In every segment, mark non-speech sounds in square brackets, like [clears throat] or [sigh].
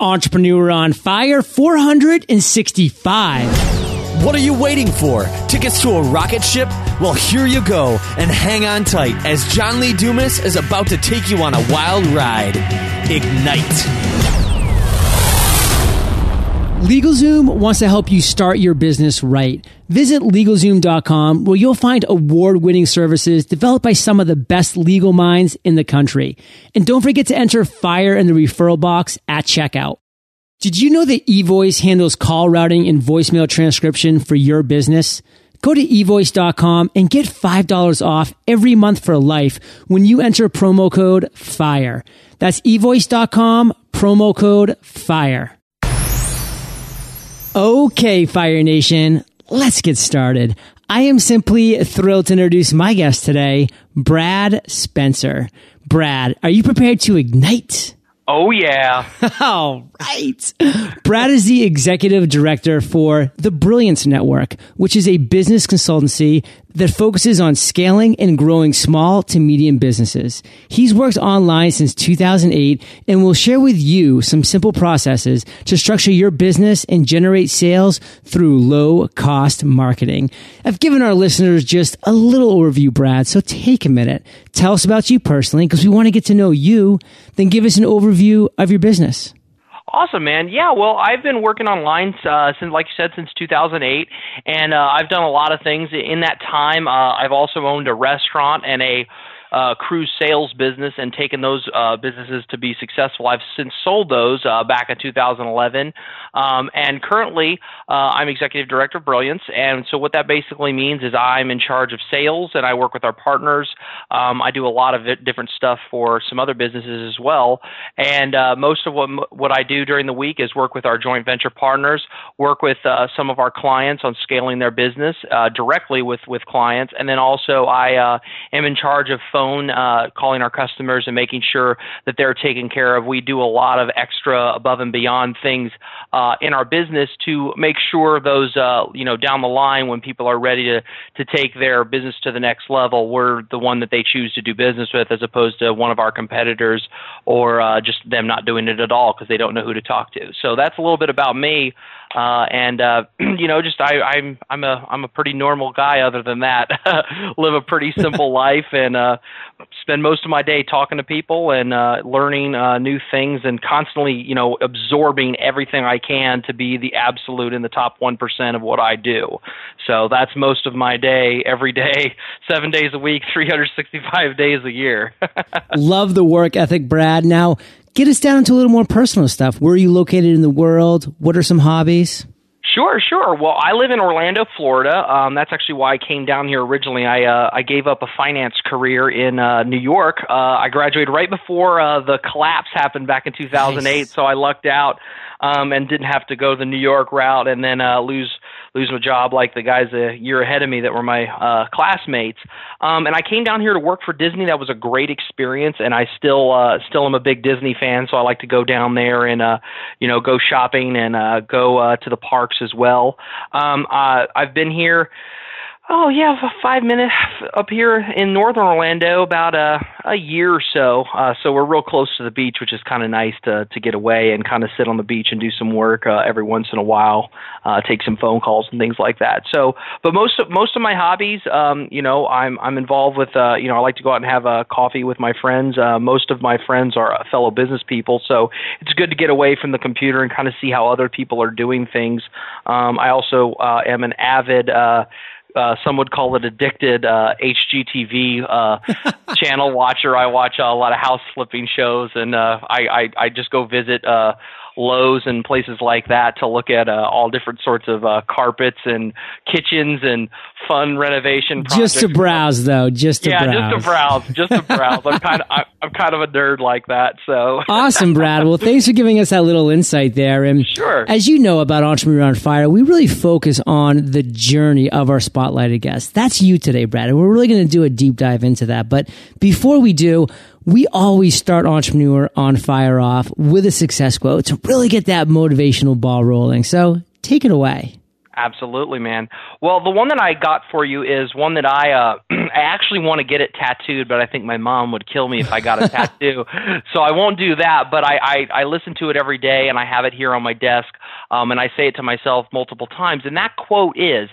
Entrepreneur on Fire 465. What are you waiting for? Tickets to a rocket ship? Well, here you go, and hang on tight as John Lee Dumas is about to take you on a wild ride. Ignite. LegalZoom wants to help you start your business right. Visit LegalZoom.com where you'll find award-winning services developed by some of the best legal minds in the country. And don't forget to enter FIRE in the referral box at checkout. Did you know that eVoice handles call routing and voicemail transcription for your business? Go to evoice.com and get $5 off every month for life when you enter promo code FIRE. That's evoice.com, promo code FIRE. Okay, Fire Nation, let's get started. I am simply thrilled to introduce my guest today, Brad Spencer. Brad, are you prepared to ignite? Oh, yeah. [laughs] All right. Brad is the executive director for the Brilliance Network, which is a business consultancy that focuses on scaling and growing small to medium businesses. He's worked online since 2008 and will share with you some simple processes to structure your business and generate sales through low cost marketing. I've given our listeners just a little overview, Brad, so take a minute. Tell us about you personally because we want to get to know you, then give us an overview of your business. Awesome, man. Yeah, well, I've been working online uh, since, like you said, since 2008, and uh, I've done a lot of things in that time. Uh, I've also owned a restaurant and a uh, cruise sales business and taken those uh, businesses to be successful. I've since sold those uh, back in 2011, um, and currently uh, I'm executive director of Brilliance. And so what that basically means is I'm in charge of sales, and I work with our partners. Um, I do a lot of different stuff for some other businesses as well. And uh, most of what what I do during the week is work with our joint venture partners, work with uh, some of our clients on scaling their business directly with with clients, and then also I am in charge of phone, uh, calling our customers and making sure that they're taken care of. We do a lot of extra above and beyond things uh, in our business to make sure those, uh, you know, down the line when people are ready to to take their business to the next level, we're the one that they choose to do business with, as opposed to one of our competitors or uh, just them not doing it at all because they don't know who to talk to. So that's a little bit about me. Uh, and uh, [clears throat] you know, just I, I'm I'm a I'm a pretty normal guy. Other than that, [laughs] live a pretty simple [laughs] life and uh, spend most of my day talking to people and uh, learning uh, new things and constantly you know absorbing everything I can to be the absolute in the top one percent of what I do. So that's most of my day, every day, [laughs] seven days a week, 365 days a year. Love the work ethic, Brad. Now, get us down into a little more personal stuff. Where are you located in the world? What are some hobbies? Sure, sure. Well, I live in Orlando, Florida. Um, that's actually why I came down here originally. I uh, I gave up a finance career in uh, New York. Uh, I graduated right before uh, the collapse happened back in 2008, nice. so I lucked out um, and didn't have to go the New York route and then uh, lose lose my job like the guys a year ahead of me that were my uh, classmates. Um, and I came down here to work for Disney. That was a great experience, and I still uh, still am a big Disney fan. So I like to go down there and uh, you know go shopping and uh, go uh, to the parks as well. Um, uh, I've been here Oh yeah, five minutes up here in northern Orlando, about a a year or so. Uh, so we're real close to the beach, which is kind of nice to to get away and kind of sit on the beach and do some work uh, every once in a while, uh, take some phone calls and things like that. So, but most of most of my hobbies, um, you know, I'm I'm involved with, uh, you know, I like to go out and have a coffee with my friends. Uh, most of my friends are uh, fellow business people, so it's good to get away from the computer and kind of see how other people are doing things. Um, I also uh, am an avid uh, uh, some would call it addicted uh, HGTV uh, [laughs] channel watcher. I watch a lot of house flipping shows, and uh, I, I I just go visit uh, Lowe's and places like that to look at uh, all different sorts of uh, carpets and kitchens and fun renovation. Projects. Just to browse, though. Just to yeah, browse. just to browse. Just to browse. I'm kind of [laughs] I'm kind of a nerd like that. So awesome, Brad. Well, thanks for giving us that little insight there. And sure, as you know about Entrepreneur on Fire, we really focus on the journey of our spotlighted guests. That's you today, Brad, and we're really going to do a deep dive into that. But before we do we always start Entrepreneur on Fire Off with a success quote to really get that motivational ball rolling. So take it away. Absolutely, man. Well, the one that I got for you is one that I uh, [clears throat] I actually want to get it tattooed, but I think my mom would kill me if I got a [laughs] tattoo, so I won't do that. But I, I I listen to it every day, and I have it here on my desk, um, and I say it to myself multiple times. And that quote is,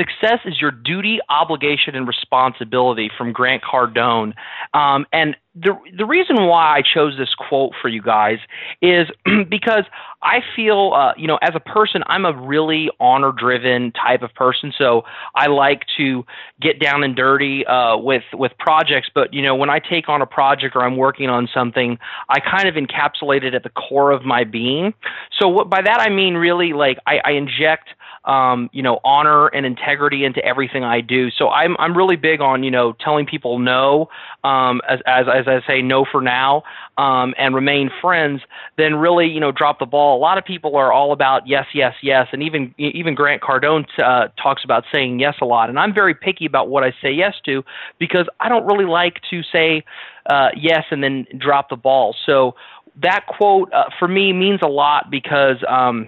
"Success is your duty, obligation, and responsibility." From Grant Cardone, um, and the the reason why I chose this quote for you guys is [clears throat] because I feel uh, you know as a person I'm a really honor driven type of person. So I like to get down and dirty uh, with with projects. But you know when I take on a project or I'm working on something I kind of encapsulate it at the core of my being. So what by that I mean really like I, I inject um, you know, honor and integrity into everything I do. So I'm I'm really big on you know telling people no, um, as as as I say no for now, um, and remain friends. Then really you know drop the ball. A lot of people are all about yes, yes, yes, and even even Grant Cardone uh, talks about saying yes a lot. And I'm very picky about what I say yes to because I don't really like to say uh, yes and then drop the ball. So that quote uh, for me means a lot because um,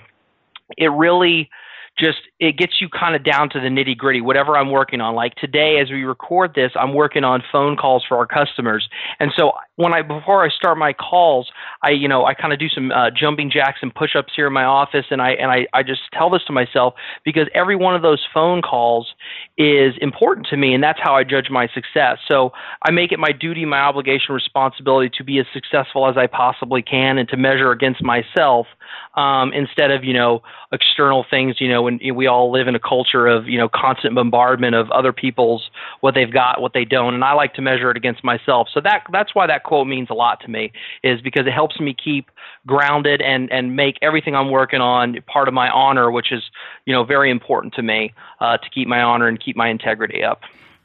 it really just it gets you kind of down to the nitty gritty whatever i'm working on. Like today as we record this i'm working on phone calls for our customers. And so when i before i start my calls i you know i kind of do some uh, jumping jacks and push-ups here in my office and i and I, I just tell this to myself because every one of those phone calls is important to me and that's how i judge my success so i make it my duty my obligation responsibility to be as successful as i possibly can and to measure against myself um, instead of you know external things. You know, when we all live in a culture of you know constant bombardment of other people's what they've got, what they don't, and I like to measure it against myself. So that that's why that quote means a lot to me, is because it helps me keep grounded and and make everything I'm working on part of my honor, which is you know very important to me uh, to keep my honor and keep my integrity up.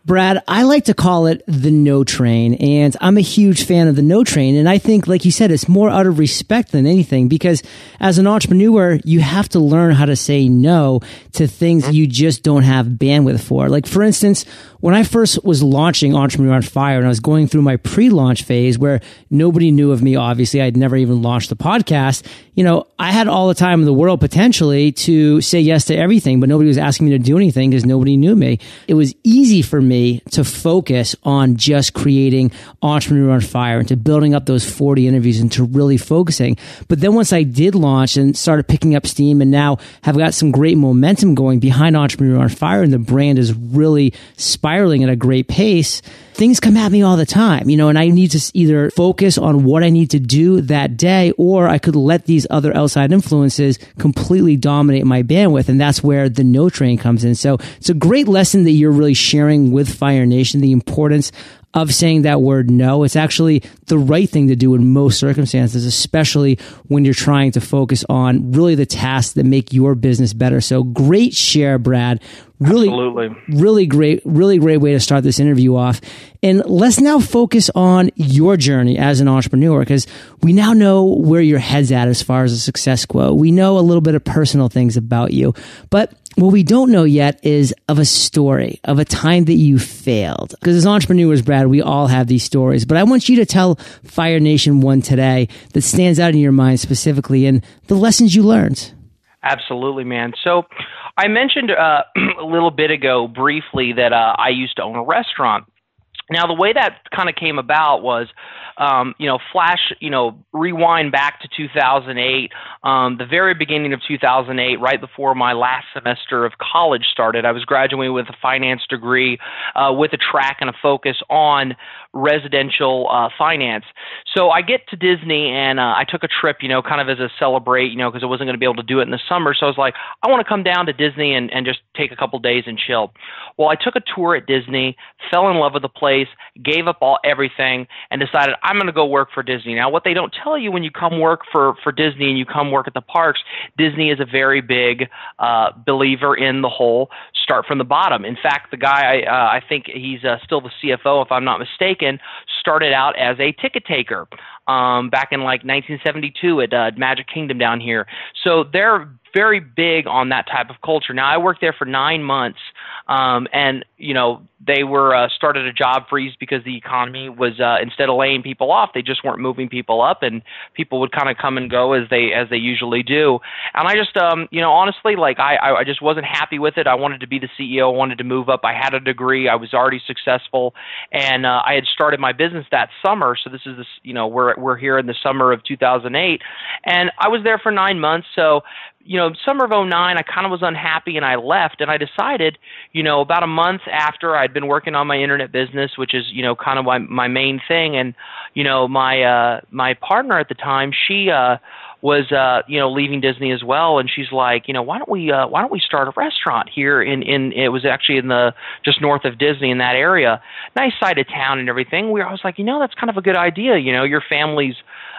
Brad, I like to call it the no train, and I'm a huge fan of the no train. And I think, like you said, it's more out of respect than anything because as an entrepreneur, you have to learn how to say no to things mm-hmm. you just don't have bandwidth for. Like, for instance, when I first was launching Entrepreneur on Fire and I was going through my pre-launch phase where nobody knew of me, obviously I'd never even launched the podcast, you know, I had all the time in the world potentially to say yes to everything, but nobody was asking me to do anything because nobody knew me. It was easy for me to focus on just creating Entrepreneur on Fire and to building up those 40 interviews and to really focusing. But then once I did launch and started picking up steam and now have got some great momentum going behind Entrepreneur on Fire and the brand is really spiraling at a great pace, things come at me all the time, you know, and I need to either focus on what I need to do that day or I could let these other outside influences completely dominate my bandwidth. And that's where the no train comes in. So it's a great lesson that you're really sharing with Fire Nation, the importance of saying that word no. It's actually the right thing to do in most circumstances, especially when you're trying to focus on really the tasks that make your business better. So great share, Brad. Really, Absolutely. really great, really great way to start this interview off. And let's now focus on your journey as an entrepreneur because we now know where your head's at as far as a success quote. We know a little bit of personal things about you, but what we don't know yet is of a story, of a time that you failed. Because as entrepreneurs, Brad, we all have these stories. But I want you to tell Fire Nation one today that stands out in your mind specifically and the lessons you learned. Absolutely, man. So I mentioned uh, [clears throat] a little bit ago briefly that uh, I used to own a restaurant. Now, the way that kind of came about was um, you know, flash, you know, rewind back to 2008, um, the very beginning of 2008, right before my last semester of college started. I was graduating with a finance degree uh, with a track and a focus on residential uh, finance. So I get to Disney and uh, I took a trip, you know, kind of as a celebrate, you know, because I wasn't going to be able to do it in the summer. So I was like, I want to come down to Disney and, and just take a couple days and chill. Well, I took a tour at Disney, fell in love with the place, gave up all everything, and decided I'm going to go work for Disney. Now, what they don't tell you when you come work for for Disney and you come work at the parks, Disney is a very big uh, believer in the whole start from the bottom. In fact, the guy I, uh, I think he's uh, still the CFO, if I'm not mistaken, started out as a ticket taker um, back in like 1972 at uh, Magic Kingdom down here. So they're very big on that type of culture. Now, I worked there for nine months, um, and you know they were uh, started a job freeze because the economy was uh, instead of laying people off, they just weren't moving people up, and people would kind of come and go as they as they usually do. And I just, um, you know, honestly, like I I just wasn't happy with it. I wanted to be the CEO. I wanted to move up. I had a degree. I was already successful, and uh, I had started my business that summer. So this is this, you know, we're we're here in the summer of 2008, and I was there for nine months. So you know, summer of 09, I kind of was unhappy and I left. And I decided, you know, about a month after I'd been working on my internet business, which is, you know, kind of my, my main thing. And, you know, my, uh, my partner at the time, she, uh, was uh you know leaving Disney as well. And she's like you know why don't we uh why don't we start a restaurant here in in it was actually in the just north of Disney in that area. Nice side of town and everything. We I was like you know that's kind of a good idea. You know your family's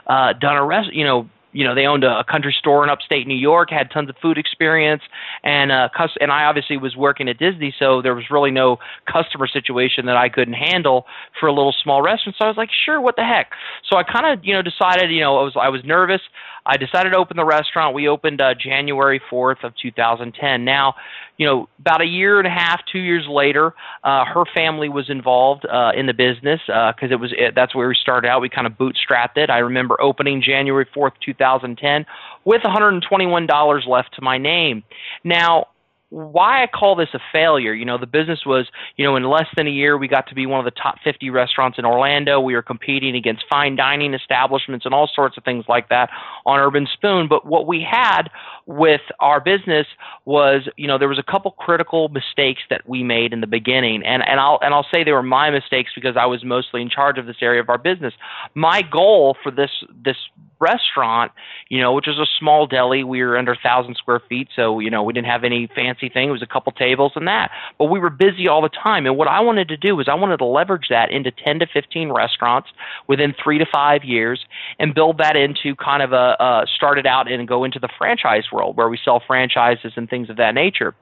uh done a rest you know you know they owned a, a country store in upstate New York, had tons of food experience, and uh, cus- and I obviously was working at Disney, so there was really no customer situation that I couldn't handle for a little small restaurant. So I was like, sure, what the heck? So I kind of you know decided, you know, I was I was nervous. I decided to open the restaurant. We opened uh, January 4th of 2010. Now, you know, about a year and a half, two years later, uh, her family was involved uh, in the business because uh, it was it, that's where we started out. We kind of bootstrapped it. I remember opening January 4th, 2010, with $121 left to my name. Now, why I call this a failure. You know, the business was, you know, in less than a year, we got to be one of the top 50 restaurants in Orlando. We were competing against fine dining establishments and all sorts of things like that on Urban Spoon. But what we had with our business was, you know, there was a couple critical mistakes that we made in the beginning. And, and I'll, and I'll say they were my mistakes because I was mostly in charge of this area of our business. My goal for this, this restaurant, you know, which is a small deli. We were under 1,000 square feet, so, you know, we didn't have any fancy thing. It was a couple tables and that. But we were busy all the time. And what I wanted to do was I wanted to leverage that into 10 to 15 restaurants within three to five years and build that into kind of a, uh, start it out and go into the franchise world where we sell franchises and things of that nature.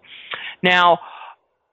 Now,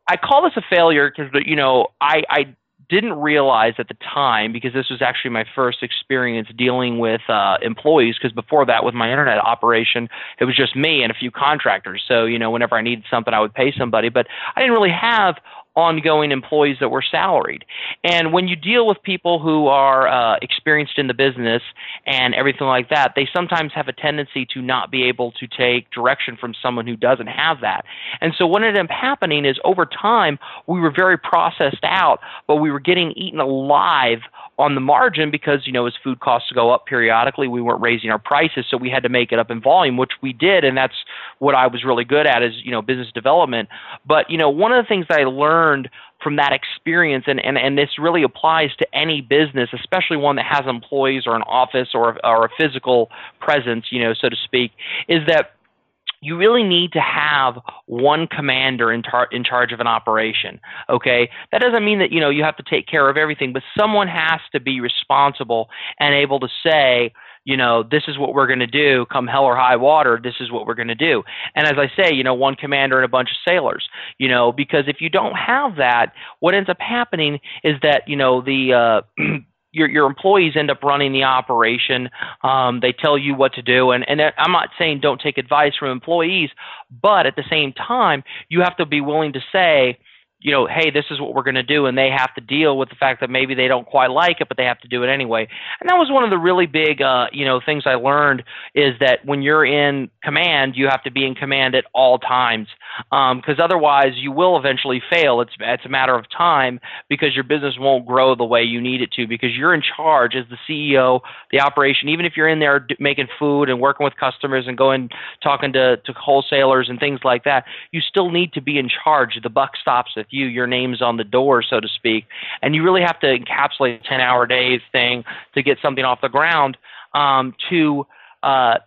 I call this a failure because, you know, I, I didn't realize at the time because this was actually my first experience dealing with uh, employees because before that with my internet operation it was just me and a few contractors. So you know whenever i needed something i would pay somebody. But i didn't really have ongoing employees that were salaried. And when you deal with people who are uh, experienced in the business and everything like that, they sometimes have a tendency to not be able to take direction from someone who doesn't have that. And so what ended up happening is over time, we were very processed out, but we were getting eaten alive on the margin because you know as food costs go up periodically we weren't raising our prices so we had to make it up in volume which we did and that's what I was really good at is you know business development. But you know one of the things I learned from that experience and, and, and this really applies to any business especially one that has employees or an office or, or a physical presence you know so to speak is that you really need to have one commander in, tar- in charge of an operation. Okay, that doesn't mean that you know you have to take care of everything, but someone has to be responsible and able to say, you know, this is what we're going to do. Come hell or high water, this is what we're going to do. And as I say, you know, one commander and a bunch of sailors. You know, because if you don't have that, what ends up happening is that you know the uh, [clears throat] your your employees end up running the operation. Um, they tell you what to do, and and I'm not saying don't take advice from employees, but at the same time, you have to be willing to say, you know, hey, this is what we're going to do, and they have to deal with the fact that maybe they don't quite like it, but they have to do it anyway. And that was one of the really big, uh, you know, things I learned is that when you're in command, you have to be in command at all times, because um, otherwise you will eventually fail. It's it's a matter of time because your business won't grow the way you need it to because you're in charge as the CEO, the operation. Even if you're in there making food and working with customers and going talking to to wholesalers and things like that, you still need to be in charge. The buck stops with you, your name's on the door, so to speak. And you really have to encapsulate a 10 hour days thing to get something off the ground um, to uh,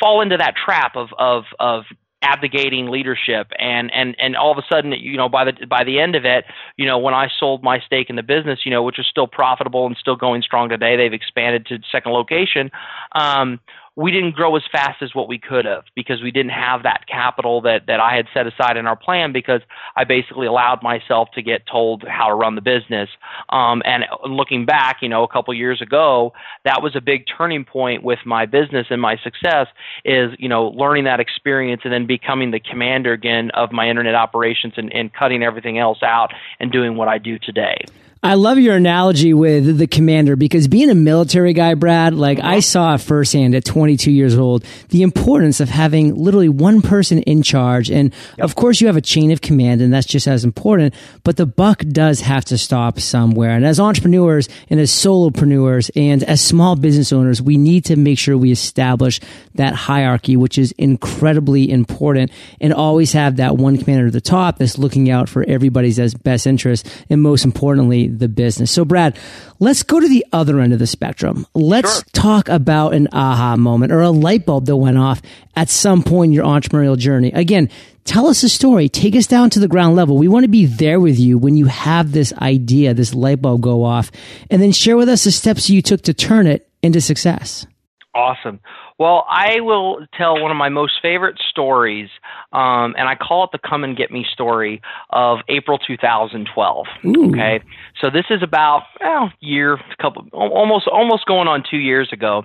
fall into that trap of, of, of abdicating leadership and and and all of a sudden you know by the by the end of it you know when I sold my stake in the business you know which is still profitable and still going strong today they've expanded to second location um we didn't grow as fast as what we could have because we didn't have that capital that that I had set aside in our plan because I basically allowed myself to get told how to run the business. Um, and looking back, you know, a couple years ago, that was a big turning point with my business and my success. Is you know learning that experience and then becoming the commander again of my internet operations and, and cutting everything else out and doing what I do today. I love your analogy with the commander because being a military guy, Brad, like I saw firsthand at 22 years old, the importance of having literally one person in charge. And of course you have a chain of command and that's just as important, but the buck does have to stop somewhere. And as entrepreneurs and as solopreneurs and as small business owners, we need to make sure we establish that hierarchy, which is incredibly important and always have that one commander at the top that's looking out for everybody's best interest. And most importantly, the business. So, Brad, let's go to the other end of the spectrum. Let's sure. talk about an aha moment or a light bulb that went off at some point in your entrepreneurial journey. Again, tell us a story. Take us down to the ground level. We want to be there with you when you have this idea, this light bulb go off, and then share with us the steps you took to turn it into success. Awesome. Well, I will tell one of my most favorite stories, um, and I call it the "Come and Get Me" story of April 2012. Ooh. Okay, so this is about well, year, couple, almost almost going on two years ago,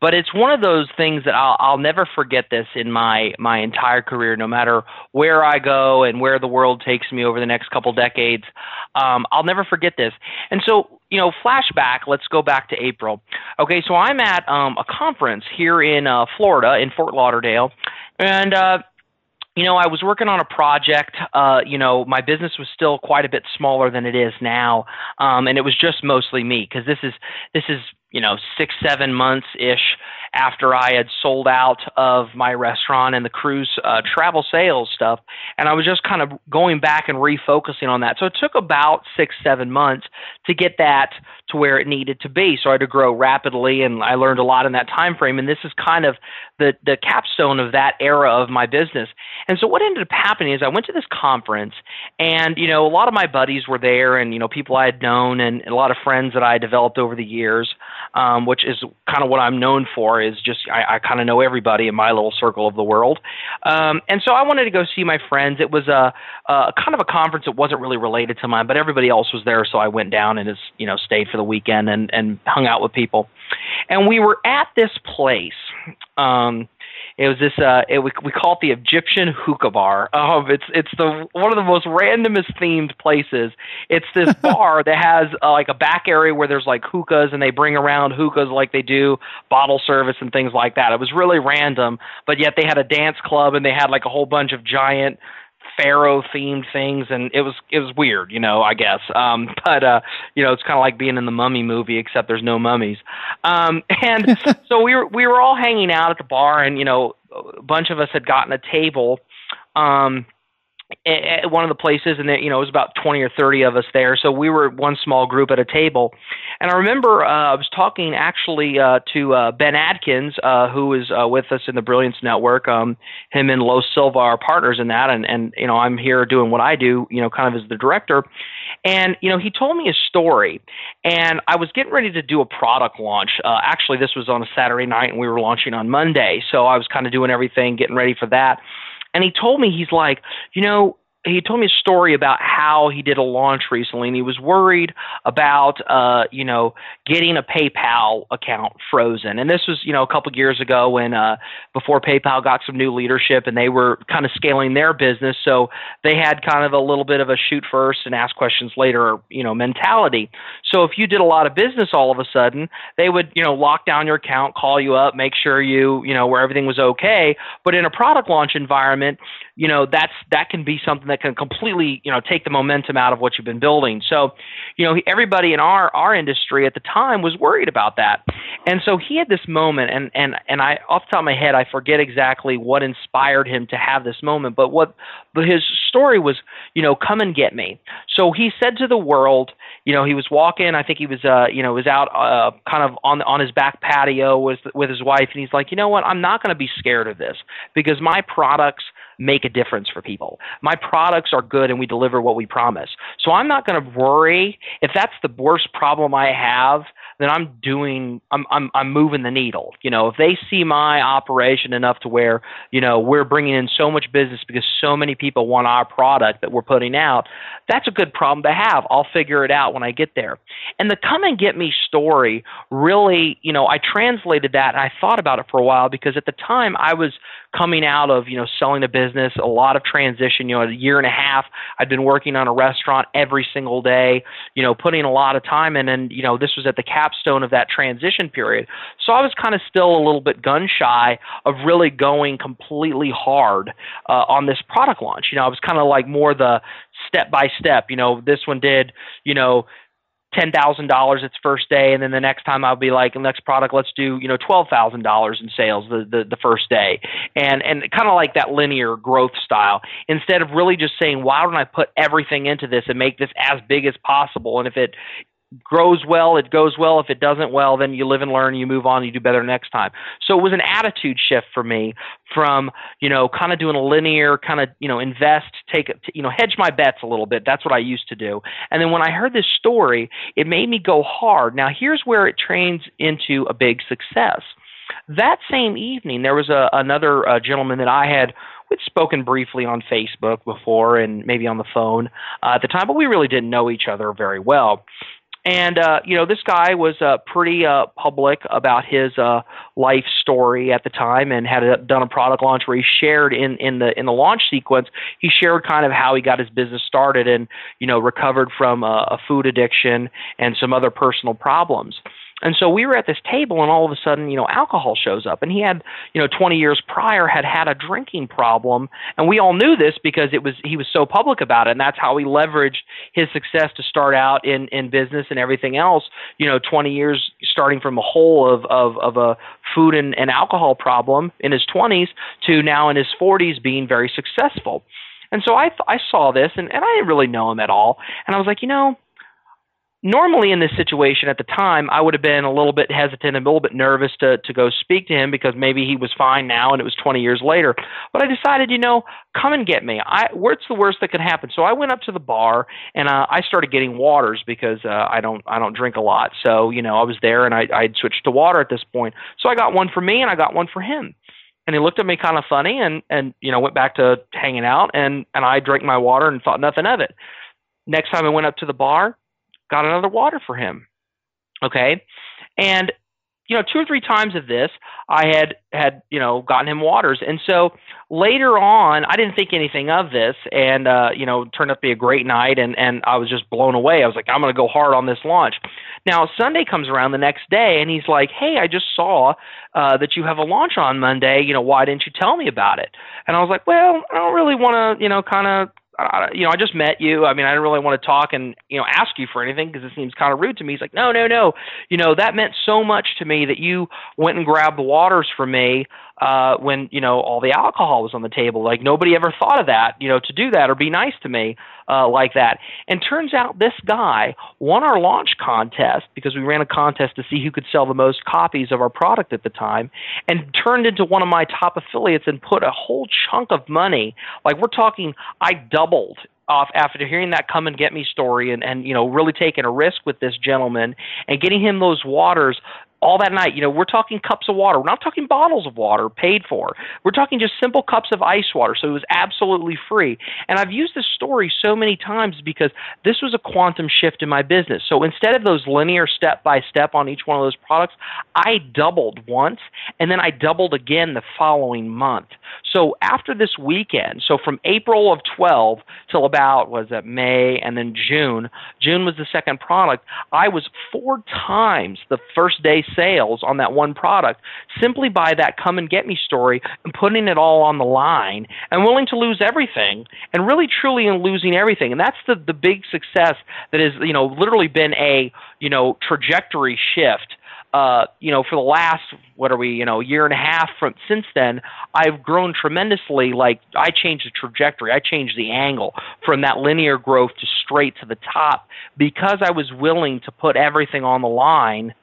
but it's one of those things that I'll, I'll never forget. This in my my entire career, no matter where I go and where the world takes me over the next couple decades, um, I'll never forget this. And so you know, flashback, let's go back to April. Okay, so I'm at um, a conference here in uh, Florida, in Fort Lauderdale, and uh, you know, I was working on a project. Uh, you know, my business was still quite a bit smaller than it is now, um, and it was just mostly me because this is this is you know six seven months ish after I had sold out of my restaurant and the cruise uh, travel sales stuff, and I was just kind of going back and refocusing on that. So it took about six seven months to get that to where it needed to be. So I had to grow rapidly, and I learned a lot in that time frame. And this is kind of the the capstone of that era of my business. And so what ended up happening is I went to this conference, and you know a lot of my buddies were there, and you know people I had known, and a lot of friends that I developed over the years, um, which is kind of what I'm known for. Is just I, I kind of know everybody in my little circle of the world. Um, and so I wanted to go see my friends. It was a, a kind of a conference that wasn't really related to mine, but everybody else was there, so I went down and just you know stayed for the weekend and and hung out with people. And we were at this place. Um, it was this uh, it, we, we call it the Egyptian hookah bar. [laughs] Um, it's it's the one of the most randomest themed places. It's this [laughs] bar that has uh, like a back area where there's like hookahs and they bring around hookahs like they do bottle service and things like that. It was really random, but yet they had a dance club and they had like a whole bunch of giant pharaoh themed things and it was it was weird you know i guess. Um [laughs] but uh you know it's kind of like being in the mummy movie except there's no mummies. Um [laughs] and [laughs] so we were we were all hanging out at the bar and you know a bunch of us had gotten a table um at one of the places, and you know it was about twenty or thirty of us there. So we were one small group at a table, and I remember uh, I was talking actually uh, to uh, Ben Adkins, uh, who is uh, with us in the Brilliance Network. Um, him and Lo Silva are partners in that, and and you know I'm here doing what I do, you know, kind of as the director. And you know he told me a story, and I was getting ready to do a product launch. Uh, actually, this was on a Saturday night, and we were launching on Monday, so I was kind of doing everything, getting ready for that. And he told me, he's like, you know, he told me a story about how he did a launch recently and he was worried about uh you know getting a PayPal account frozen. And this was you know a couple years ago when uh before PayPal got some new leadership and they were kind of scaling their business. So they had kind of a little bit of a shoot first and ask questions later you know mentality. So if you did a lot of business all of a sudden they would you know lock down your account call you up make sure you you know where everything was okay. But in a product launch environment you know that's that can be something that can completely you know take the momentum out of what you've been building. So you know everybody in our our industry at the time was worried about that. And so he had this moment and and and I off the top of my head I forget exactly what inspired him to have this moment but what but his story was you know come and get me. So he said to the world you know he was walking I think he was uh you know was out uh kind of on on his back patio with with his wife and he's like you know what? I'm not going to be scared of this because my products make a difference for people. My products are good and we deliver what we promise. So I'm not going to worry if that's the worst problem I have, then I'm doing I'm I'm I'm moving the needle. You know, if they see my operation enough to where, you know, we're bringing in so much business because so many people want our product that we're putting out, that's a good problem to have. I'll figure it out when I get there. And the come and get me story really, you know, I translated that and I thought about it for a while because at the time I was coming out of, you know, selling a business, a lot of transition, you know, a year and a half, I'd been working on a restaurant every single day, you know, putting a lot of time in and, you know, this was at the capstone of that transition period. So I was kind of still a little bit gun shy of really going completely hard uh, on this product launch. You know, I was kind of like more the step by step, you know, this one did, you know, ten thousand dollars its first day, and then the next time I'll be like, next product, let's do you know twelve thousand dollars in sales the, the the first day, and and kind of like that linear growth style. Instead of really just saying, why don't I put everything into this and make this as big as possible, and if it grows well, it goes well. If it doesn't well, then you live and learn, you move on, you do better next time. So it was an attitude shift for me from, you know, kind of doing a linear kind of, you know, invest, take, you know, hedge my bets a little bit. That's what I used to do. And then when I heard this story, it made me go hard. Now here's where it trains into a big success. That same evening, there was a, another uh, gentleman that I had we'd spoken briefly on Facebook before and maybe on the phone uh, at the time, but we really didn't know each other very well. And uh, you know, this guy was uh, pretty uh, public about his uh, life story at the time, and had a, done a product launch where he shared in in the in the launch sequence. He shared kind of how he got his business started, and you know, recovered from a, a food addiction and some other personal problems. And so we were at this table, and all of a sudden, you know, alcohol shows up. And he had, you know, 20 years prior had had a drinking problem, and we all knew this because it was he was so public about it, and that's how he leveraged his success to start out in in business and everything else. You know, 20 years starting from a hole of of of a food and, and alcohol problem in his 20s to now in his 40s being very successful. And so I I saw this, and, and I didn't really know him at all, and I was like, you know normally in this situation at the time, I would have been a little bit hesitant and a little bit nervous to, to go speak to him because maybe he was fine now and it was 20 years later. But I decided, you know, come and get me. I, what's the worst that could happen? So I went up to the bar and uh, I started getting waters because uh, I don't I don't drink a lot. So you know I was there and I I'd switched to water at this point. So I got one for me and I got one for him. And he looked at me kind of funny and and you know went back to hanging out and and I drank my water and thought nothing of it. Next time I went up to the bar, got another water for him. Okay? And you know, two or three times of this, I had had you know gotten him waters, and so later on, I didn't think anything of this, and uh, you know, turned out to be a great night, and and I was just blown away. I was like, I'm going to go hard on this launch. Now Sunday comes around the next day, and he's like, Hey, I just saw uh, that you have a launch on Monday. You know, why didn't you tell me about it? And I was like, Well, I don't really want to, you know, kind of uh, you know, I just met you. I mean, I didn't really want to talk and you know ask you for anything because it seems kind of rude to me. He's like, no, no, no. You know, that meant so much to me that you went and grabbed the waters for me uh, when you know all the alcohol was on the table. Like nobody ever thought of that, you know, to do that or be nice to me uh, like that. And turns out this guy won our launch contest because we ran a contest to see who could sell the most copies of our product at the time, and turned into one of my top affiliates and put a whole chunk of money. Like we're talking, I doubled off after hearing that come and get me story and, and you know really taking a risk with this gentleman and getting him those waters all that night. You know, we're talking cups of water. We're not talking bottles of water paid for. We're talking just simple cups of ice water. So it was absolutely free. And I've used this story so many times because this was a quantum shift in my business. So instead of those linear step by step on each one of those products, I doubled once and then I doubled again the following month. So after this weekend, so from April of 12 till about was that May and then June, June was the second product, I was four times the first day sales on that one product simply by that come and get me story and putting it all on the line and willing to lose everything and really truly in losing everything. And that's the, the big success that has, you know, literally been a, you know, trajectory shift uh, you know, for the last what are we, you know, year and a half from since then, I've grown tremendously. Like I changed the trajectory, I changed the angle from that linear growth to straight to the top because I was willing to put everything on the line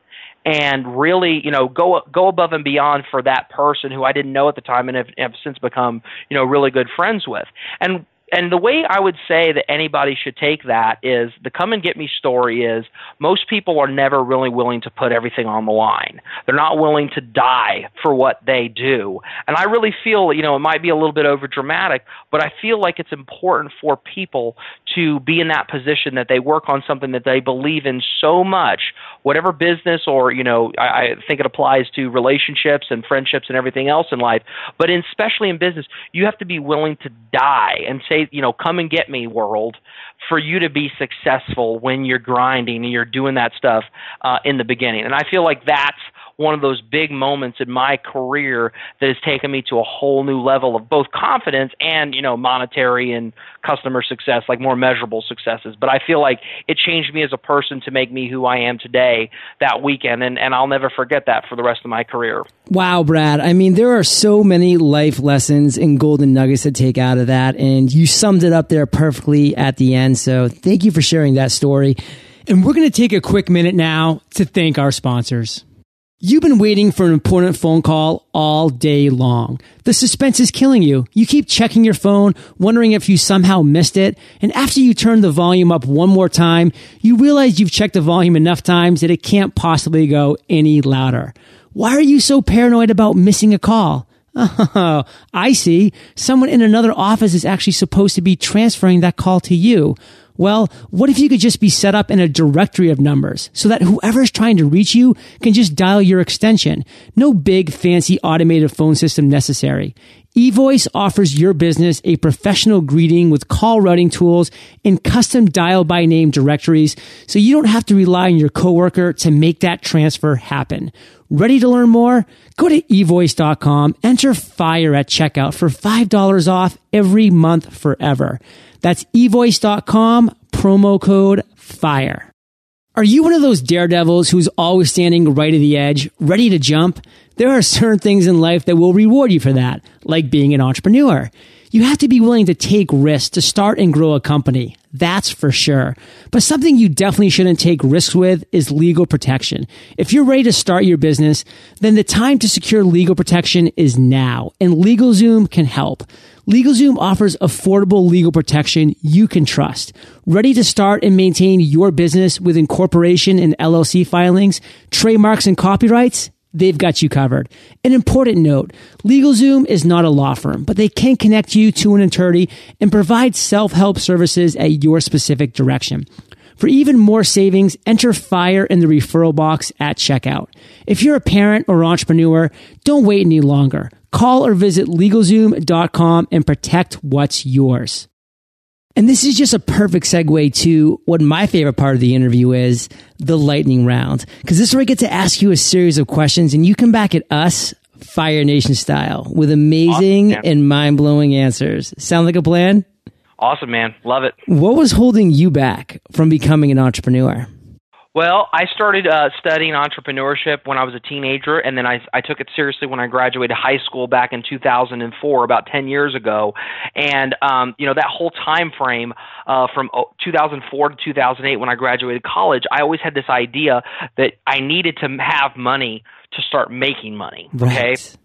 and really, you know, go go above and beyond for that person who I didn't know at the time and have, have since become, you know, really good friends with. And and the way I would say that anybody should take that is the come and get me story is most people are never really willing to put everything on the line. They're not willing to die for what they do. And I really feel, you know, it might be a little bit over dramatic, but I feel like it's important for people to be in that position that they work on something that they believe in so much, whatever business or, you know, I, I think it applies to relationships and friendships and everything else in life, but in, especially in business, you have to be willing to die and say, you know, come and get me world for you to be successful when you're grinding and you're doing that stuff uh, in the beginning. And I feel like that's one of those big moments in my career that has taken me to a whole new level of both confidence and you know monetary and customer success like more measurable successes. But i feel like it changed me as a person to make me who i am today that weekend. And, and i'll never forget that for the rest of my career. Wow brad. I mean there are so many life lessons and golden nuggets to take out of that and you summed it up there perfectly at the end. So thank you for sharing that story. And we're going to take a quick minute now to thank our sponsors You've been waiting for an important phone call all day long. The suspense is killing you. You keep checking your phone, wondering if you somehow missed it. And after you turn the volume up one more time, you realize you've checked the volume enough times that it can't possibly go any louder. Why are you so paranoid about missing a call? [laughs] Oh, I see. Someone in another office is actually supposed to be transferring that call to you. Well, what if you could just be set up in a directory of numbers so that whoever's trying to reach you can just dial your extension? No big fancy automated phone system necessary. eVoice offers your business a professional greeting with call routing tools and custom dial by name directories so you don't have to rely on your coworker to make that transfer happen. Ready to learn more? Go to evoice.com, enter FIRE at checkout for $5 off every month forever. That's evoice.com, promo code FIRE. Are you one of those daredevils who's always standing right at the edge, ready to jump? There are certain things in life that will reward you for that, like being an entrepreneur. You have to be willing to take risks to start and grow a company. That's for sure. But something you definitely shouldn't take risks with is legal protection. If you're ready to start your business, then the time to secure legal protection is now, and LegalZoom can help. LegalZoom offers affordable legal protection you can trust. Ready to start and maintain your business with incorporation and LLC filings, trademarks and copyrights? they've got you covered. An important note, LegalZoom is not a law firm, but they can connect you to an attorney and provide self-help services at your specific direction. For even more savings, enter FIRE in the referral box at checkout. If you're a parent or entrepreneur, don't wait any longer. Call or visit LegalZoom.com and protect what's yours. And this is just a perfect segue to what my favorite part of the interview is the lightning round. Because this is where I get to ask you a series of questions and you come back at us, Fire Nation style, with amazing awesome, and mind blowing answers. Sound like a plan? Awesome, man. Love it. What was holding you back from becoming an entrepreneur? Well, I started uh, studying entrepreneurship when I was a teenager, and then I, I took it seriously when I graduated high school back in 2004, about 10 years ago. And um, you know that whole time frame uh, from 2004 to 2008, when I graduated college, I always had this idea that I needed to have money to start making money. Okay. Right.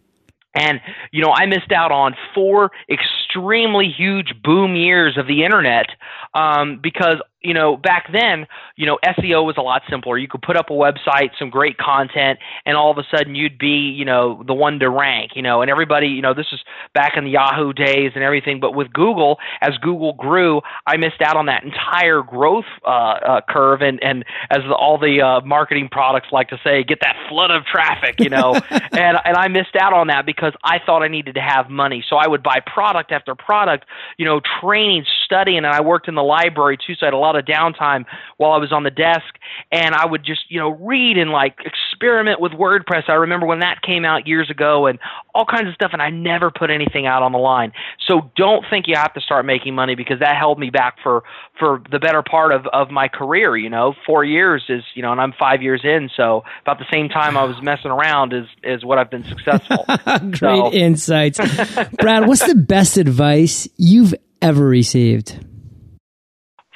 And, you know, I missed out on four extremely huge boom years of the internet um, because you know, back then, you know, SEO was a lot simpler. You could put up a website, some great content, and all of a sudden you'd be, you know, the one to rank, you know, and everybody, you know, this is back in the Yahoo days and everything. But with Google, as Google grew, I missed out on that entire growth uh, uh, curve, and and as the, all the uh, marketing products like to say, get that flood of traffic, you know, [laughs] and and I missed out on that because I thought I needed to have money, so I would buy product after product, you know, training, studying, and I worked in the library too, so I had a lot of downtime while I was on the desk, and I would just you know read and like experiment with WordPress. I remember when that came out years ago, and all kinds of stuff, and I never put anything out on the line. So don't think you have to start making money because that held me back for for the better part of of my career. You know, four years is you know, and I'm five years in, so about the same time I was messing around is is what I've been successful. [laughs] Great so. insights, [laughs] Brad. What's the best advice you've ever received?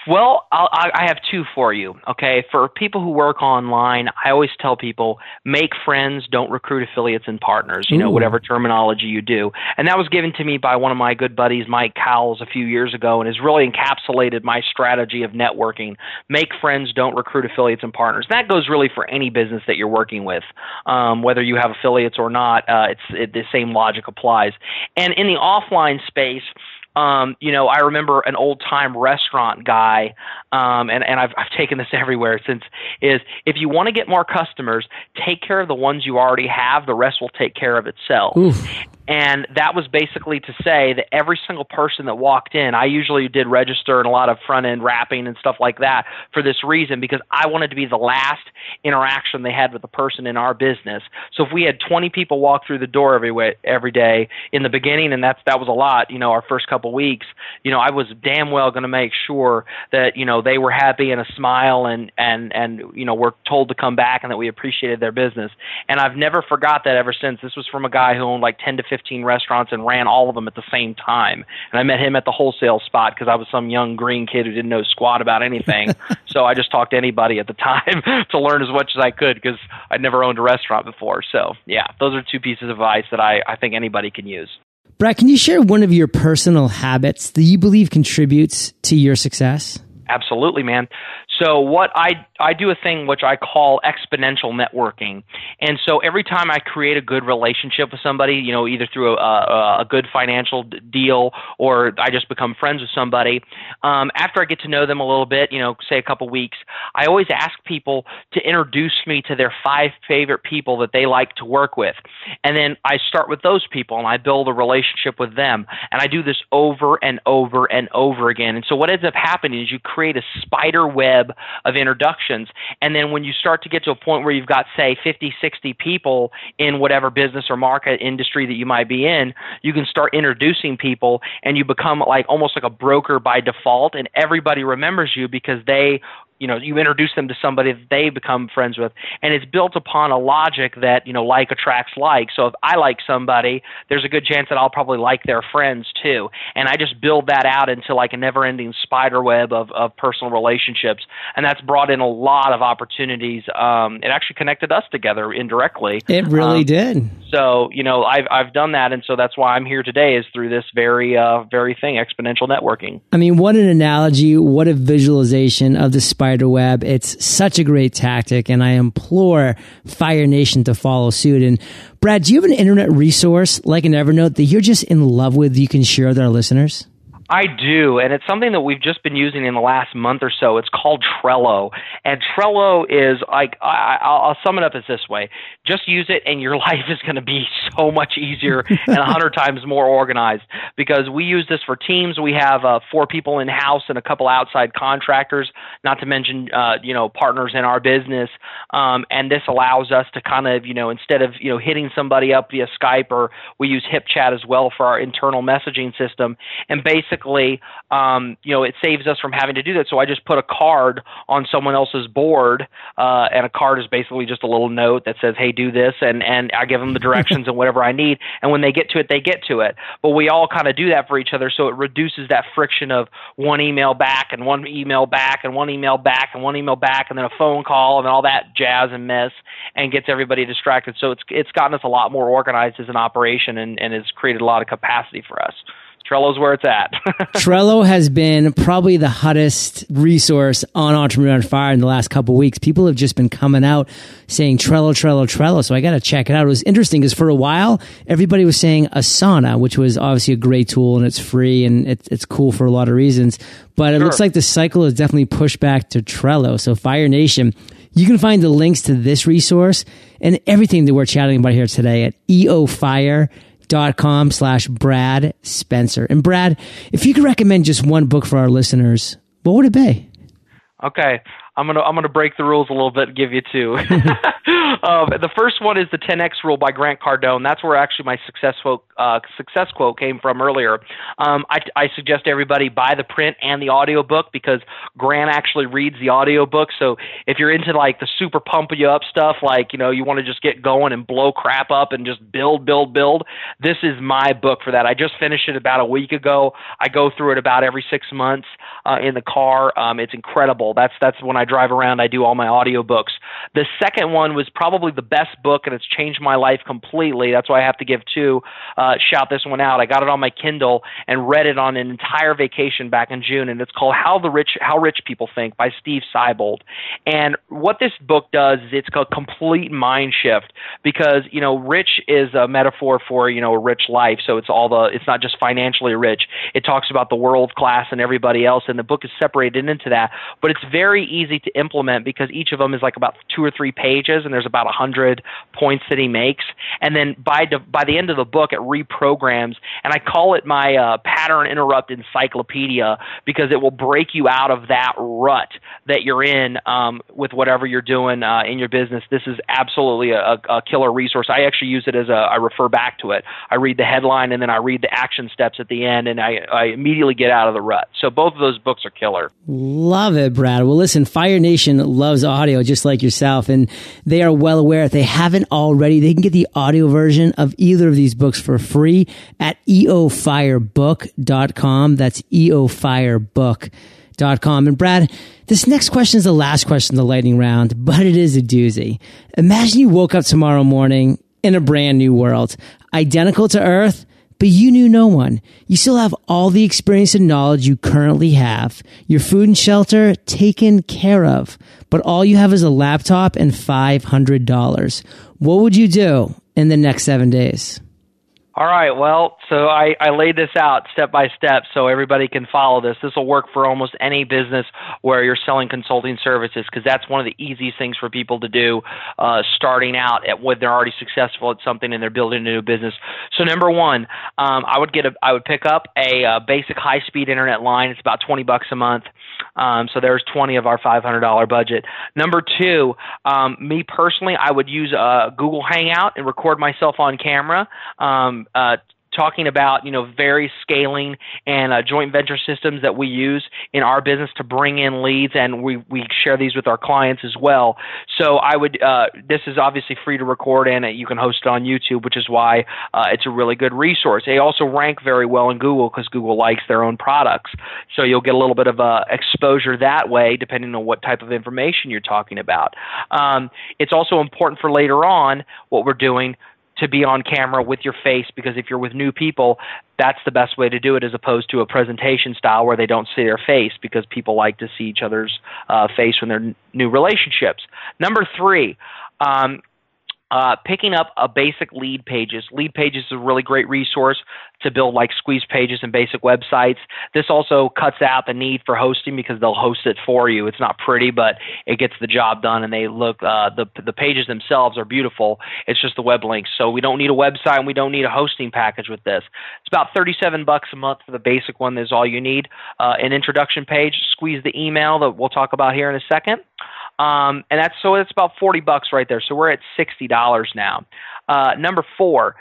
Well, I'll, I have two for you. Okay, for people who work online, I always tell people make friends, don't recruit affiliates and partners. You Ooh. know, whatever terminology you do. And that was given to me by one of my good buddies, Mike Cowles, a few years ago, and has really encapsulated my strategy of networking. Make friends, don't recruit affiliates and partners. And that goes really for any business that you're working with, um, whether you have affiliates or not. Uh, it's it, the same logic applies. And in the offline space um, you know, I remember an old time restaurant guy, um, and, and I've, I've taken this [laughs] everywhere since, is if you want to get more customers, take care of the ones you already have, the rest will take care of itself. Oof. And that was basically to say that every single person that walked in, I usually did register and a lot of front end wrapping and stuff like that for this reason because I wanted to be the last interaction they had with the person in our business. So if we had 20 people walk through the door every way, every day in the beginning, and that's that was a lot, you know, our first couple weeks, you know, I was damn well going to make sure that you know they were happy and a smile and and and you know we're told to come back and that we appreciated their business. And I've never forgot that ever since. This was from a guy who owned like 10 to 15 15 restaurants and ran all of them at the same time. And I met him at the wholesale spot because I was some young green kid who didn't know squat about anything. [laughs] so I just talked to anybody at the time [laughs] to learn as much as I could because I'd never owned a restaurant before. So yeah, those are two pieces of advice that I, I think anybody can use. Brad, can you share one of your personal habits that you believe contributes to your success? Absolutely, man. So what I I do a thing which I call exponential networking, and so every time I create a good relationship with somebody, you know, either through a, a good financial deal or I just become friends with somebody, um, after I get to know them a little bit, you know, say a couple weeks, I always ask people to introduce me to their five favorite people that they like to work with, and then I start with those people and I build a relationship with them, and I do this over and over and over again, and so what ends up happening is you create a spider web of introductions. And then when you start to get to a point where you've got, say, 50, 60 people in whatever business or market industry that you might be in, you can start introducing people and you become like almost like a broker by default. And everybody remembers you because they you know you introduce them to somebody that they become friends with. And it's built upon a logic that you know like attracts like so if i like somebody there's a good chance that i'll probably like their friends too. And i just build that out into like a never ending spider web of, of personal relationships. And that's brought in a lot of opportunities. Um, it actually connected us together indirectly. It really um, did. so you know i've i've done that. And so that's why i'm here today is through this very uh, very thing exponential networking. I mean what an analogy what a visualization of the spider spider web. It's such a great tactic, and I implore Fire Nation to follow suit. And Brad, do you have an internet resource like an Evernote that you're just in love with you can share with our listeners? I do, and it's something that we've just been using in the last month or so. It's called Trello, and Trello is like I, I'll sum it up as this way: just use it, and your [laughs] life is going to be so much easier and a hundred times more organized. Because we use this for teams. We have uh, four people in house and a couple outside contractors, not to mention uh, you know partners in our business, um, and this allows us to kind of you know instead of you know hitting somebody up via Skype or we use HipChat as well for our internal messaging system, and basically basically, um, you know, it saves us from having to do that. So I just put a card on someone else's board, uh, and a card is basically just a little note that says, "Hey, do this," and and I give them the directions and whatever I need. And when they get to it, they get to it. But we all kind of do that for each other, so it reduces that friction of one email back and one email back and one email back and one email back and then a phone call and all that jazz and mess, and gets everybody distracted. So it's it's gotten us a lot more organized as an operation and, and has created a lot of capacity for us. Trello's where it's at. [laughs] Trello has been probably the hottest resource on Entrepreneur on Fire in the last couple weeks. People have just been coming out saying Trello, Trello, Trello. So I got to check it out. It was interesting because for a while, everybody was saying Asana, which was obviously a great tool and it's free and it's, it's cool for a lot of reasons. But it sure. looks like the cycle has definitely pushed back to Trello. So Fire Nation, you can find the links to this resource and everything that we're chatting about here today at eofire.com com slash Brad Spencer. And Brad, if you could recommend just one book for our listeners, what would it be? Okay. I'm gonna I'm gonna break the rules a little bit and give you two. [laughs] [laughs] um, the first one is the 10x rule by Grant Cardone. That's where actually my success quote, uh, success quote came from earlier. Um, I, I suggest everybody buy the print and the audio book because Grant actually reads the audio book. So if you're into like the super pump you up stuff, like you know you want to just get going and blow crap up and just build, build, build, this is my book for that. I just finished it about a week ago. I go through it about every six months uh, in the car. Um, it's incredible. That's that's when I drive around. I do all my audio books. The second one was probably the best book, and it's changed my life completely. That's why I have to give two. Uh, shout this one out. I got it on my Kindle and read it on an entire vacation back in June, and it's called How the Rich How Rich People Think by Steve Siebold. And what this book does is it's a complete mind shift because you know rich is a metaphor for you know a rich life. So it's all the it's not just financially rich. It talks about the world class and everybody else, and the book is separated into that. But it's very easy to implement because each of them is like about two or three pages, and there's about a hundred points that he makes. And then by de- by the end of the book, it reprograms, and I call it my uh, pattern interrupt encyclopedia because it will break you out of that rut that you're in um, with whatever you're doing uh, in your business. This is absolutely a, a killer resource. I actually use it as a I refer back to it. I read the headline and then I read the action steps at the end, and I, I immediately get out of the rut. So both of those books are killer. Love it, Brad. Well, listen, Fire Nation loves audio just like yourself, and they are well aware if they haven't already, they can get the audio version of either of these books for free at eofirebook.com. That's eofirebook.com. And Brad, this next question is the last question of the lightning round, but it is a doozy. Imagine you woke up tomorrow morning in a brand new world, identical to Earth, but you knew no one. You still have all the experience and knowledge you currently have. Your food and shelter taken care of, but all you have is a laptop and $500. What would you do in the next seven days? All right. Well, so I, I laid this out step by step so everybody can follow this. This will work for almost any business where you're selling consulting services because that's one of the easiest things for people to do uh, starting out at when they're already successful at something and they're building a new business. So number one, um, I would get a I would pick up a, a uh, basic high speed internet line. It's about twenty bucks a month. Um, so there's 20 of our $500 budget. Number two, um, me personally, I would use uh, Google Hangout and record myself on camera. Um, uh, talking about you know various scaling and uh, joint venture systems that we use in our business to bring in leads, and we we share these with our clients as well. So I would uh, this is obviously free to record and uh, you can host it on YouTube, which is why uh, it's a really good resource. They also rank very well in Google because Google likes their own products, so you'll get a little bit of uh, exposure that way, depending on what type of information you're talking about. Um, it's also important for later on what we're doing to be on camera with your face because if you're with new people, that's the best way to do it as opposed to a presentation style where they don't see their face because people like to see each other's uh, face when they're n- new relationships. Number three, um, uh, picking up a basic lead pages. Lead pages is a really great resource to build like squeeze pages and basic websites. This also cuts out the need for hosting because they'll host it for you. It's not pretty, but it gets the job done, and they look uh, the the pages themselves are beautiful. It's just the web links, so we don't need a website and we don't need a hosting package with this. It's about thirty seven bucks a month for the basic one. Is all you need. Uh, an introduction page. Squeeze the email that we'll talk about here in a second. Um, and that's so it's about 40 bucks right there. So we're at $60 now. Uh, number four,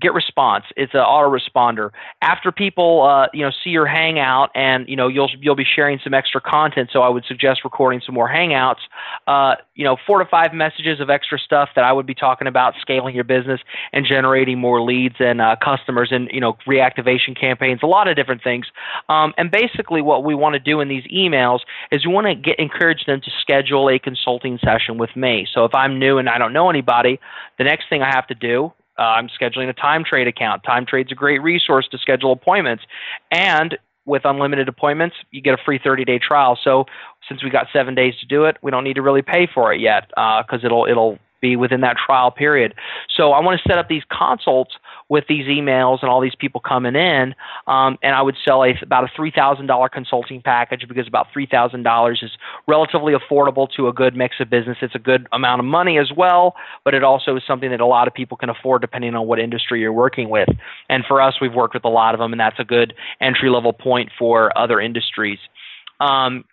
GetResponse. It's an autoresponder. After people, uh, you know, see your Hangout, and you know, you'll you'll be sharing some extra content. So I would suggest recording some more Hangouts. Uh, you know, four to five messages of extra stuff that I would be talking about scaling your business and generating more leads and uh, customers, and you know, reactivation campaigns. A lot of different things. Um, and basically, what we want to do in these emails is we want to get encourage them to schedule a consulting session with me. So if I'm new and I don't know anybody, the next thing I have to do uh, I'm scheduling a time trade account. Time trade's a great resource to schedule appointments. And with unlimited appointments, you get a free 30 day trial. So since we got seven days to do it, we don't need to really pay for it yet because uh, it'll it'll be within that trial period. So I want to set up these consults with these emails and all these people coming in, um, and I would sell a, about a three thousand dollar consulting package because about three thousand dollars is relatively affordable to a good mix of business. It's a good amount of money as well, but it also is something that a lot of people can afford depending on what industry you're working with. And for us, we've worked with a lot of them, and that's a good entry level point for other industries. Um,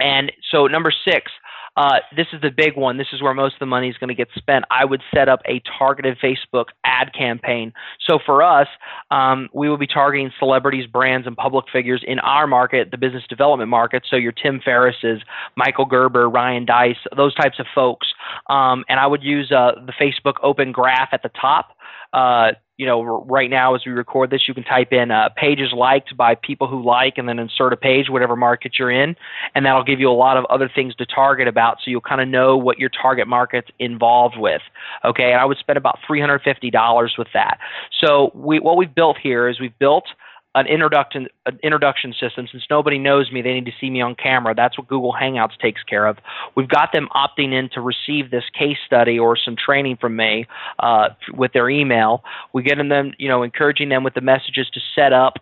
And so, number six, uh, this is the big one. This is where most of the money is going to get spent. I would set up a targeted Facebook ad campaign. So for us, um, we will be targeting celebrities, brands, and public figures in our market, the business development market. So your Tim Ferrisses, Michael Gerber, Ryan Deiss, those types of folks. Um, and I would use uh, the Facebook Open Graph at the top. Uh, you know, right now as we record this, you can type in uh, pages liked by people who like, and then insert a page, whatever market you're in, and that'll give you a lot of other things to target about, so you'll kind of know what your target market's involved with. Okay, and I would spend about three hundred fifty dollars with that. So we, what we've built here is we've built an introduction an introduction system. Since nobody knows me, they need to see me on camera. That's what Google Hangouts takes care of. We've got them opting in to receive this case study or some training from me uh, with their email. We get them, you know, encouraging them with the messages to set up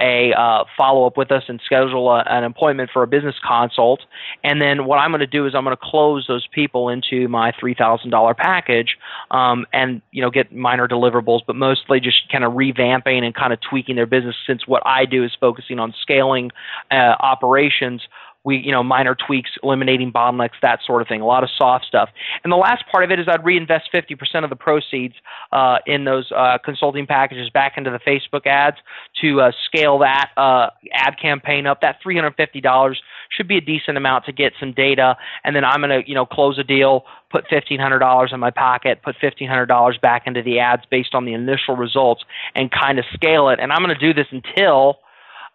a uh, follow up with us and schedule a, an appointment for a business consult. And then what I'm going to do is I'm going to close those people into my three thousand dollar package, um, and you know get minor deliverables, but mostly just kind of revamping and kind of tweaking their business. Since what I do is focusing on scaling uh, operations we you know minor tweaks eliminating bottlenecks that sort of thing a lot of soft stuff. And the last part of it is i'd reinvest 50% of the proceeds uh, in those uh, consulting packages back into the facebook ads to uh, scale that uh, ad campaign up. That $350 should be a decent amount to get some data. And then i'm going to you know close a deal put $1500 in my pocket put $1500 back into the ads based on the initial results and kind of scale it. And i'm going to do this until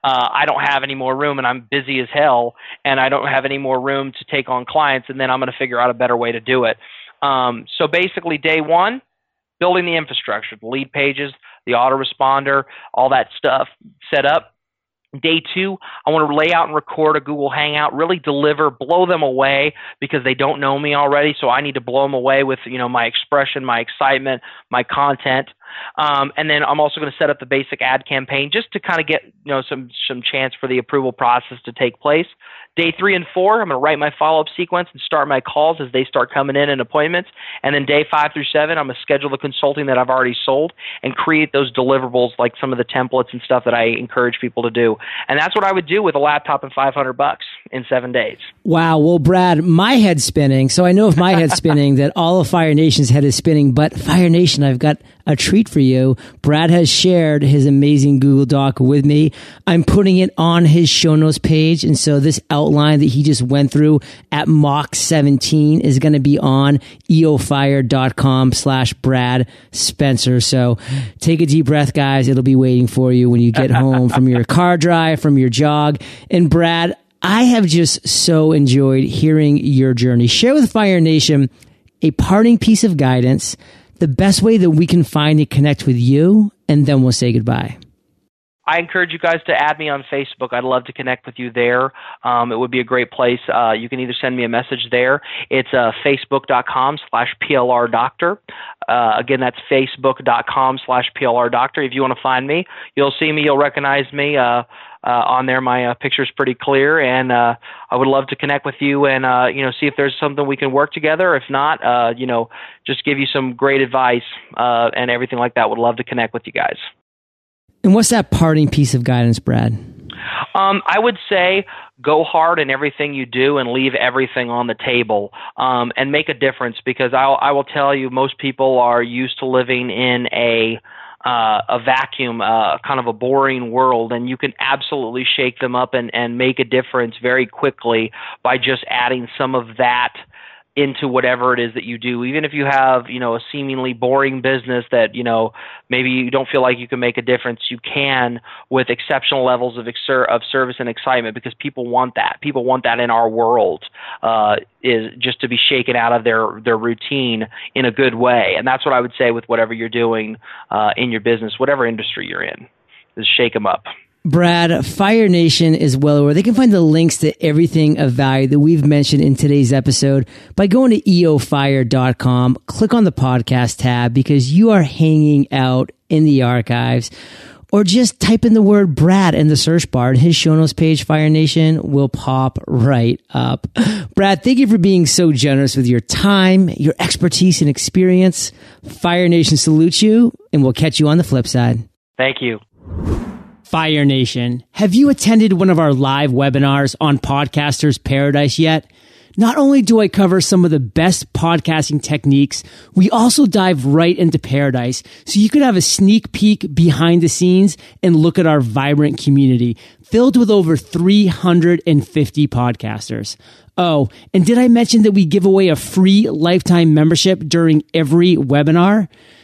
uh, I don't have any more room and I'm busy as hell and I don't have any more room to take on clients and then I'm going to figure out a better way to do it. Um, so basically, day one, building the infrastructure, the lead pages, the autoresponder, all that stuff set up. Day two, I want to lay out and record a Google Hangout, really deliver, blow them away because they don't know me already. So I need to blow them away with, you know, my expression, my excitement, my content. Um, and then I'm also going to set up the basic ad campaign just to kind of get you know some some chance for the approval process to take place. Day three and four, I'm going to write my follow up sequence and start my calls as they start coming in and appointments. And then day five through seven, I'm going to schedule the consulting that I've already sold and create those deliverables like some of the templates and stuff that I encourage people to do. And that's what I would do with a laptop and 500 bucks in seven days. Wow. Well, Brad, my head's spinning. So I know if my head's spinning [laughs] that all of Fire Nation's head is spinning. But Fire Nation, I've got a treat for you. Brad has shared his amazing Google Doc with me. I'm putting it on his show notes page. And so this outline that he just went through at Mach 17 is going to be on eofire.com slash Brad Spencer. So take a deep breath, guys. It'll be waiting for you when you get home from your [laughs] car drive, from your jog. And Brad, I have just so enjoyed hearing your journey. Share with Fire Nation a parting piece of guidance the best way that we can find and connect with you, and then we'll say goodbye. I encourage you guys to add me on Facebook. I'd love to connect with you there. Um, it would be a great place. Uh, you can either send me a message there. It's uh, facebook.com slash PLR doctor. Uh, again, that's facebook.com slash PLR doctor. If you want to find me, you'll see me, you'll recognize me. Uh, on there. My uh, picture is pretty clear, and uh, I would love to connect with you and uh, you know see if there's something we can work together. If not, uh, you know, just give you some great advice uh, and everything like that. Would love to connect with you guys. And what's that parting piece of guidance, Brad? Um, I would say go hard in everything you do and leave everything on the table um, and make a difference because I'll, I will tell you most people are used to living in a uh, a vacuum, uh, kind of a boring world, and you can absolutely shake them up and, and make a difference very quickly by just adding some of that into whatever it is that you do. Even if you have you know a seemingly boring business that you know maybe you don't feel like you can make a difference you can with exceptional levels of exer- of service and excitement because people want that. People want that in our world uh, is just to be shaken out of their their routine in a good way. And that's what I would say with whatever you're doing uh, in your business whatever industry you're in is shake them up Brad, Fire Nation is well aware. They can find the links to everything of value that we've mentioned in today's episode by going to eofire.com. Click on the podcast tab because you are hanging out in the archives. Or just type in the word Brad in the search bar and his show notes page, Fire Nation, will pop right up. Brad, thank you for being so generous with your time, your expertise, and experience. Fire Nation salutes you, and we'll catch you on the flip side. Thank you. Fire Nation, have you attended one of our live webinars on Podcasters Paradise yet? Not only do I cover some of the best podcasting techniques, we also dive right into paradise so you could have a sneak peek behind the scenes and look at our vibrant community filled with over 350 podcasters. Oh, and did I mention that we give away a free lifetime membership during every webinar?